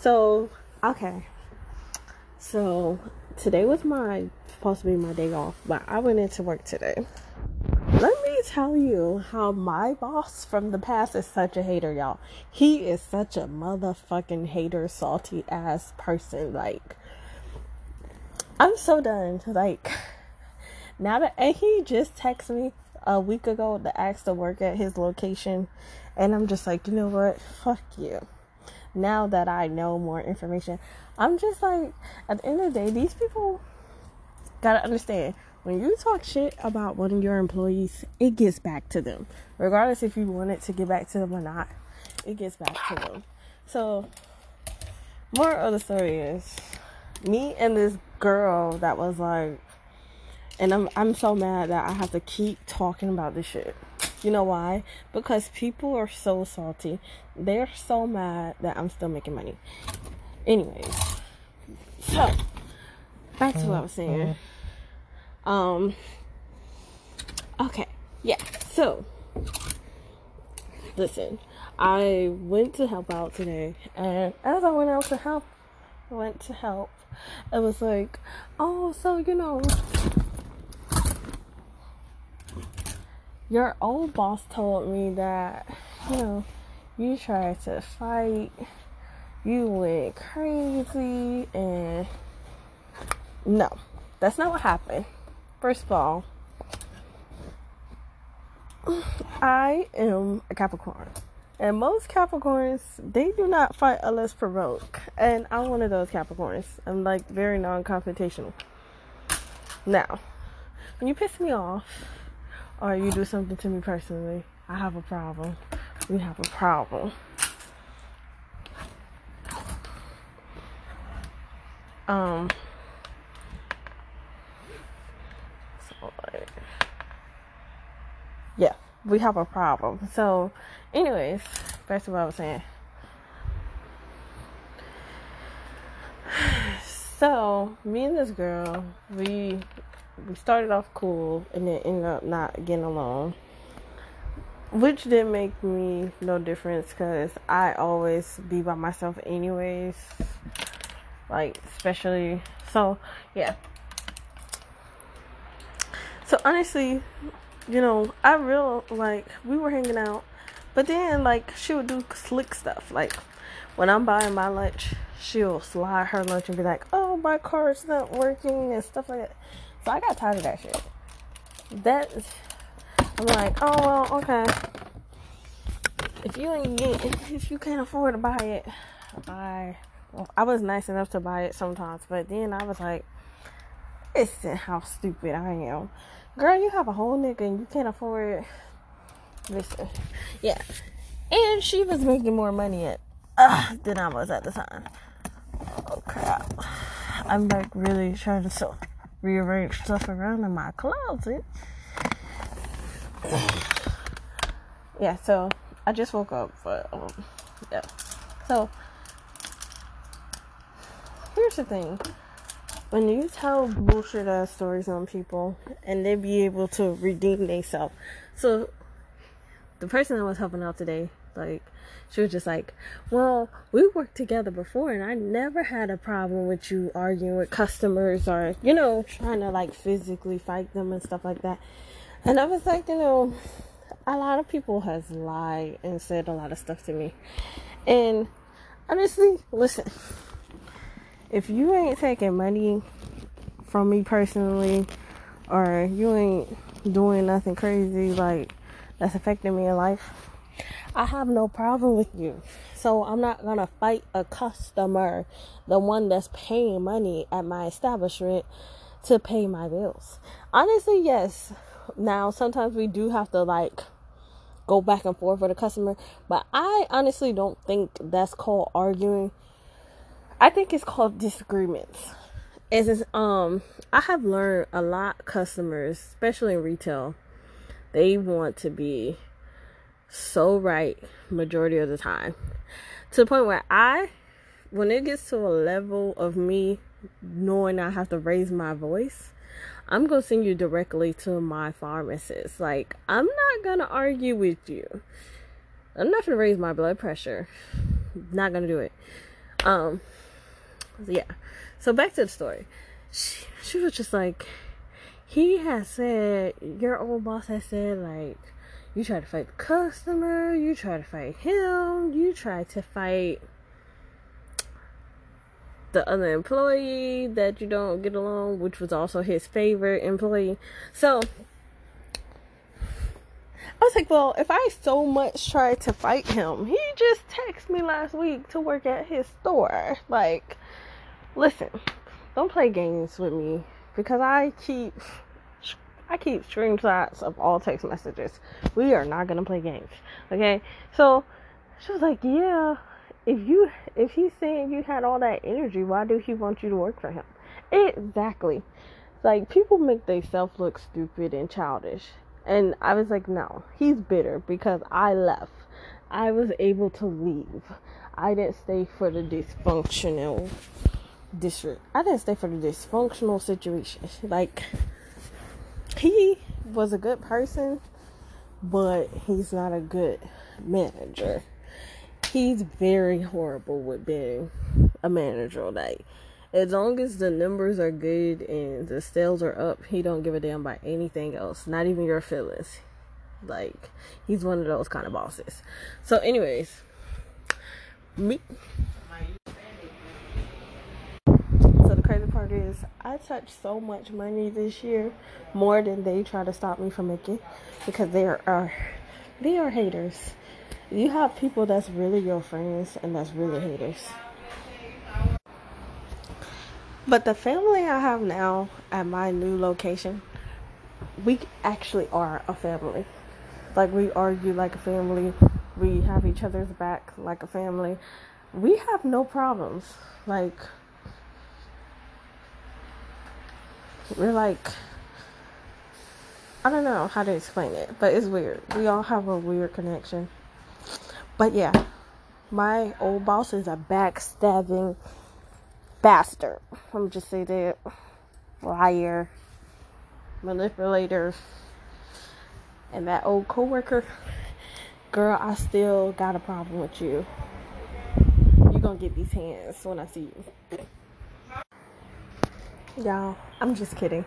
So, okay. So, today was my supposed to be my day off, but I went into work today. Let me tell you how my boss from the past is such a hater, y'all. He is such a motherfucking hater, salty ass person. Like, I'm so done. Like, now that, and he just texted me a week ago to ask to work at his location, and I'm just like, you know what? Fuck you now that I know more information, I'm just like, at the end of the day, these people gotta understand when you talk shit about one of your employees, it gets back to them. Regardless if you want it to get back to them or not, it gets back to them. So, more of the story is me and this girl that was like, and I'm I'm so mad that I have to keep talking about this shit. You know why? Because people are so salty. They're so mad that I'm still making money. Anyways, so back to what I was saying. Um. Okay. Yeah. So, listen. I went to help out today, and as I went out to help, went to help. It was like, oh, so you know, your old boss told me that, you know, you tried to fight, you went crazy, and no, that's not what happened. First of all, I am a Capricorn. And most Capricorns, they do not fight unless provoked. And I'm one of those Capricorns. I'm like very non confrontational. Now, when you piss me off, or you do something to me personally, I have a problem. We have a problem. Um, yeah, we have a problem. So, anyways, back to what I was saying. So, me and this girl, we we started off cool and then ended up not getting along which didn't make me no difference because i always be by myself anyways like especially so yeah. So honestly you know i real like we were hanging out but then like she would do slick stuff like when i'm buying my lunch she'll slide her lunch and be like oh my card's not working and stuff like that so I got tired of that shit. That I'm like, oh well, okay. If you ain't get, if you can't afford to buy it, buy. Well, I was nice enough to buy it sometimes, but then I was like, listen, how stupid I am, girl. You have a whole nigga and you can't afford it. Listen, yeah. And she was making more money at uh, than I was at the time. Oh crap! I'm like really trying to sell rearrange stuff around in my closet. yeah, so I just woke up, but um, yeah. So here's the thing: when you tell bullshit ass stories on people, and they be able to redeem themselves. So the person I was helping out today, like she was just like, Well, we worked together before and I never had a problem with you arguing with customers or, you know, trying to like physically fight them and stuff like that. And I was like, you know, a lot of people has lied and said a lot of stuff to me. And honestly, listen, if you ain't taking money from me personally or you ain't doing nothing crazy like that's affecting me in life, I have no problem with you. So I'm not gonna fight a customer, the one that's paying money at my establishment to pay my bills. Honestly, yes. Now sometimes we do have to like go back and forth with a customer, but I honestly don't think that's called arguing. I think it's called disagreements. Is um I have learned a lot customers, especially in retail, they want to be so right majority of the time to the point where I, when it gets to a level of me knowing I have to raise my voice, I'm gonna send you directly to my pharmacist. Like, I'm not gonna argue with you. I'm not gonna raise my blood pressure. Not gonna do it. Um, yeah. So back to the story. She, she was just like, he has said, your old boss has said, like, you try to fight the customer, you try to fight him, you try to fight the other employee that you don't get along, which was also his favorite employee. So I was like, well, if I so much tried to fight him, he just texted me last week to work at his store. Like, listen, don't play games with me because I keep I keep screenshots of all text messages. We are not gonna play games. Okay? So she was like, Yeah, if you if he's saying you had all that energy, why do he want you to work for him? Exactly. Like people make themselves look stupid and childish. And I was like, no, he's bitter because I left. I was able to leave. I didn't stay for the dysfunctional district. I didn't stay for the dysfunctional situation. Like he was a good person, but he's not a good manager. He's very horrible with being a manager. Like as long as the numbers are good and the sales are up, he don't give a damn about anything else, not even your feelings. Like he's one of those kind of bosses. So, anyways, me. So the crazy part is, I touched so much money this year, more than they try to stop me from making, because they are, they are haters. You have people that's really your friends and that's really haters. But the family I have now at my new location, we actually are a family. Like we argue like a family. We have each other's back like a family. We have no problems. Like we're like I don't know how to explain it, but it's weird. We all have a weird connection. But yeah, my old boss is a backstabbing bastard. I'm just say that liar, manipulator, and that old coworker. Girl, I still got a problem with you. You're gonna get these hands when I see you. Y'all, I'm just kidding.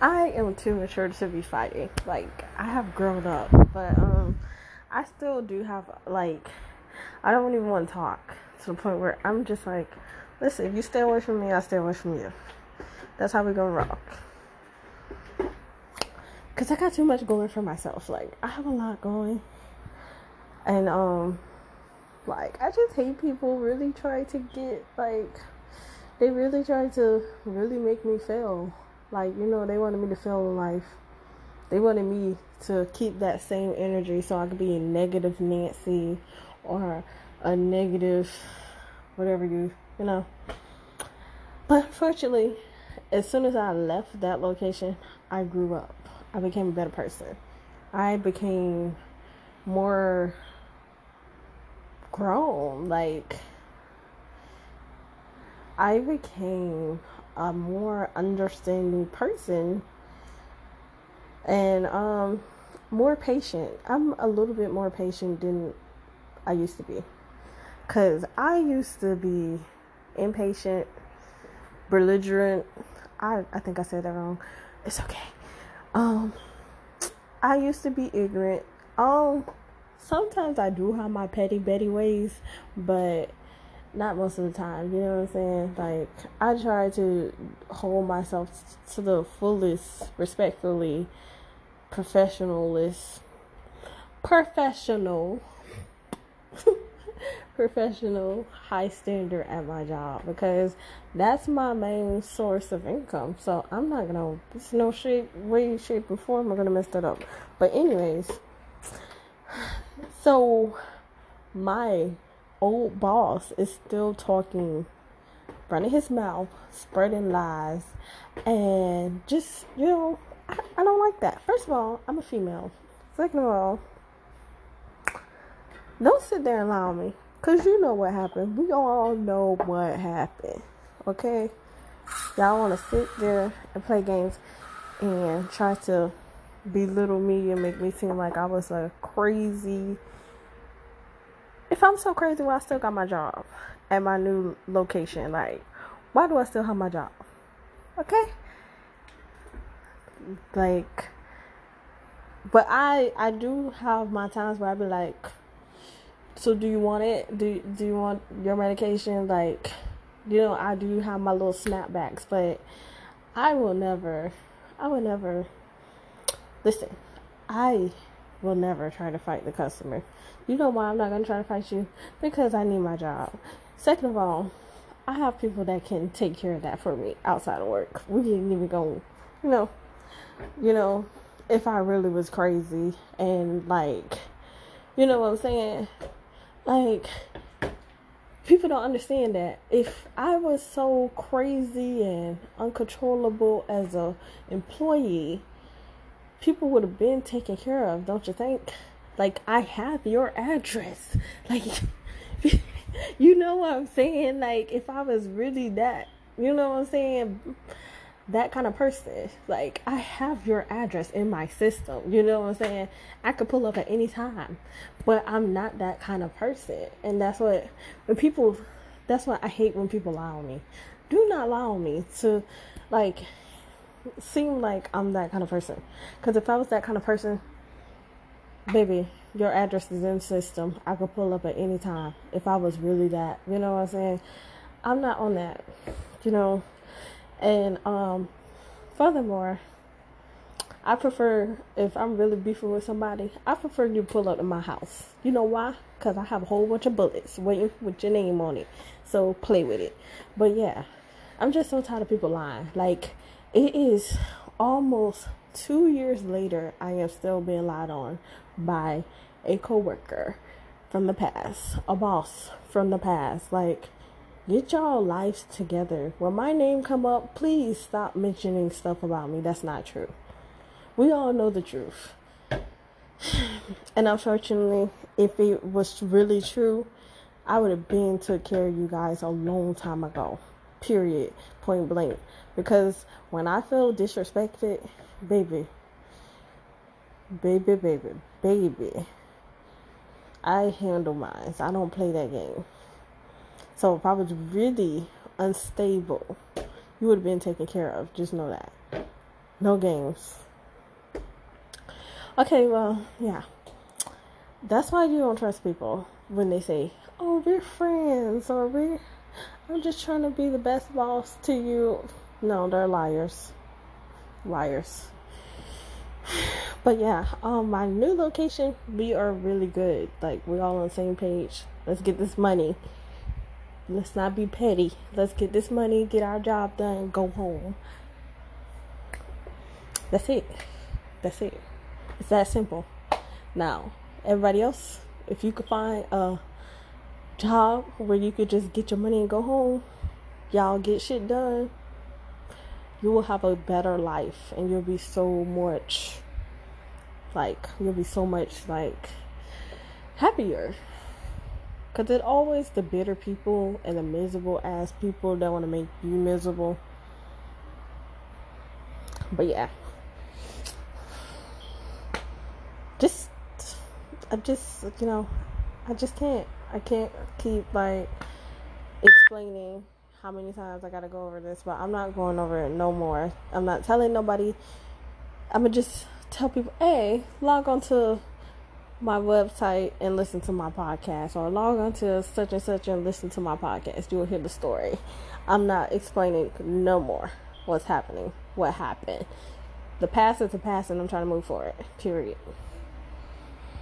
I am too mature to be fighting. Like I have grown up, but um, I still do have like I don't even want to talk to the point where I'm just like Listen, if you stay away from me, I stay away from you. That's how we gonna rock. Cause I got too much going for myself. Like I have a lot going, and um, like I just hate people really try to get like they really tried to really make me fail. Like you know, they wanted me to fail in life. They wanted me to keep that same energy so I could be a negative Nancy or a negative whatever you you know. But unfortunately, as soon as I left that location, I grew up. I became a better person. I became more grown. Like, I became a more understanding person and um more patient. I'm a little bit more patient than I used to be. Cuz I used to be impatient, belligerent. I, I think I said that wrong. It's okay. Um, I used to be ignorant. Um, sometimes I do have my petty Betty ways, but not most of the time. You know what I'm saying? Like I try to hold myself to the fullest, respectfully, professionalist, professional. professional, high standard at my job because that's my main source of income. So I'm not gonna, it's no shape, way, shape, or form I'm gonna mess that up. But, anyways, so my old boss is still talking, running his mouth, spreading lies, and just, you know, I, I don't like that. First of all, I'm a female. Second of all, don't sit there and lie on me. Cause you know what happened. We all know what happened. Okay? Y'all wanna sit there and play games and try to belittle me and make me seem like I was a crazy if I'm so crazy, well I still got my job. at my new location. Like, why do I still have my job? Okay. Like, but I I do have my times where I be like, so do you want it? Do do you want your medication? Like, you know, I do have my little snapbacks, but I will never, I will never. Listen, I will never try to fight the customer. You know why I'm not gonna try to fight you? Because I need my job. Second of all, I have people that can take care of that for me outside of work. We didn't even go, you know, you know, if I really was crazy and like, you know what I'm saying? Like, people don't understand that if I was so crazy and uncontrollable as a employee, people would have been taken care of, don't you think? Like, I have your address. Like, you know what I'm saying? Like, if I was really that, you know what I'm saying? That kind of person. Like, I have your address in my system. You know what I'm saying? I could pull up at any time. But I'm not that kind of person. And that's what, when people, that's what I hate when people lie on me. Do not lie on me to, like, seem like I'm that kind of person. Because if I was that kind of person, baby, your address is in system. I could pull up at any time if I was really that. You know what I'm saying? I'm not on that. You know, and um, furthermore, I prefer if I'm really beefing with somebody, I prefer you pull up to my house. You know why? Because I have a whole bunch of bullets waiting with your name on it. So play with it. But yeah, I'm just so tired of people lying. Like it is almost two years later. I am still being lied on by a coworker from the past, a boss from the past. Like, get y'all lives together. When my name come up, please stop mentioning stuff about me. That's not true. We all know the truth. And unfortunately, if it was really true, I would have been took care of you guys a long time ago. Period. Point blank. Because when I feel disrespected, baby, baby, baby, baby, I handle mine. I don't play that game. So if I was really unstable, you would have been taken care of. Just know that. No games. Okay, well, yeah. That's why you don't trust people when they say, "Oh, we're friends," or "We, I'm just trying to be the best boss to you." No, they're liars. Liars. But yeah, um, my new location, we are really good. Like we're all on the same page. Let's get this money. Let's not be petty. Let's get this money, get our job done, go home. That's it. That's it. It's that simple. Now, everybody else, if you could find a job where you could just get your money and go home, y'all get shit done, you will have a better life and you'll be so much like you'll be so much like happier. Because it always the bitter people and the miserable ass people that want to make you miserable. But yeah. Just I'm just you know i just can't i can't keep like explaining how many times i gotta go over this but i'm not going over it no more i'm not telling nobody i'm gonna just tell people, hey, log on to my website and listen to my podcast, or log on to such and such and listen to my podcast. You'll hear the story. I'm not explaining no more what's happening, what happened. The past is the past, and I'm trying to move forward. Period.